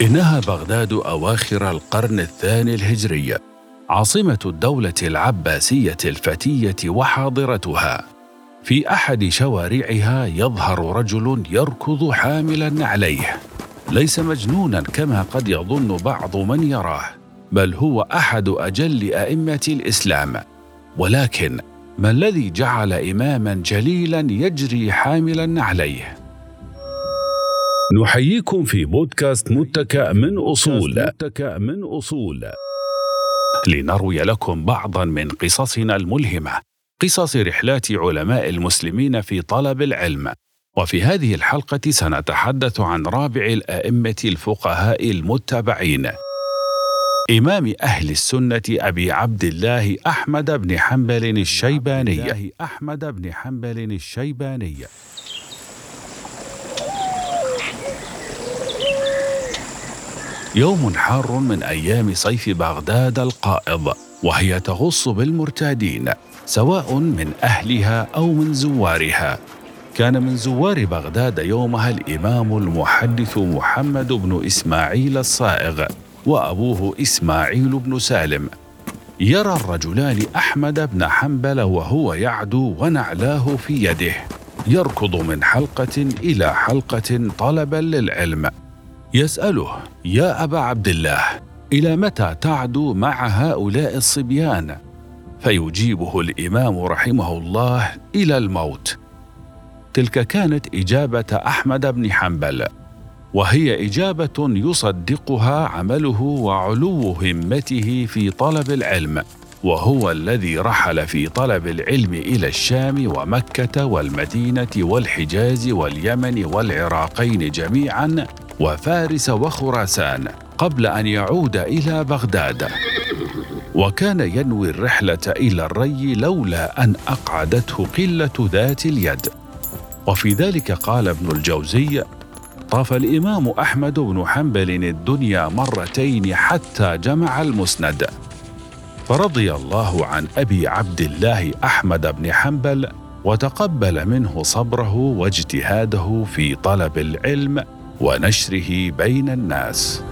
إنها بغداد أواخر القرن الثاني الهجري عاصمة الدولة العباسية الفتية وحاضرتها. في أحد شوارعها يظهر رجل يركض حاملا عليه. ليس مجنونا كما قد يظن بعض من يراه بل هو أحد أجل أئمة الإسلام. ولكن ما الذي جعل إماما جليلا يجري حاملا عليه؟ نحييكم في بودكاست متكأ من أصول. متكأ من أصول. لنروي لكم بعضا من قصصنا الملهمة قصص رحلات علماء المسلمين في طلب العلم. وفي هذه الحلقة سنتحدث عن رابع الأئمة الفقهاء المتبعين. إمام أهل السنة أبي عبد الله أحمد بن حنبل الشيباني أحمد بن حنبل الشيباني يوم حار من أيام صيف بغداد القائض وهي تغص بالمرتادين سواء من أهلها أو من زوارها. كان من زوار بغداد يومها الإمام المحدث محمد بن إسماعيل الصائغ وأبوه إسماعيل بن سالم. يرى الرجلان أحمد بن حنبل وهو يعدو ونعلاه في يده. يركض من حلقة إلى حلقة طلبا للعلم. يسأله يا أبا عبد الله إلى متى تعدو مع هؤلاء الصبيان؟ فيجيبه الإمام رحمه الله إلى الموت. تلك كانت إجابة أحمد بن حنبل، وهي إجابة يصدقها عمله وعلو همته في طلب العلم، وهو الذي رحل في طلب العلم إلى الشام ومكة والمدينة والحجاز واليمن والعراقين جميعا وفارس وخراسان قبل أن يعود إلى بغداد. وكان ينوي الرحلة إلى الري لولا أن أقعدته قلة ذات اليد. وفي ذلك قال ابن الجوزي طاف الإمام أحمد بن حنبل الدنيا مرتين حتى جمع المسند. فرضي الله عن أبي عبد الله أحمد بن حنبل وتقبل منه صبره واجتهاده في طلب العلم ونشره بين الناس.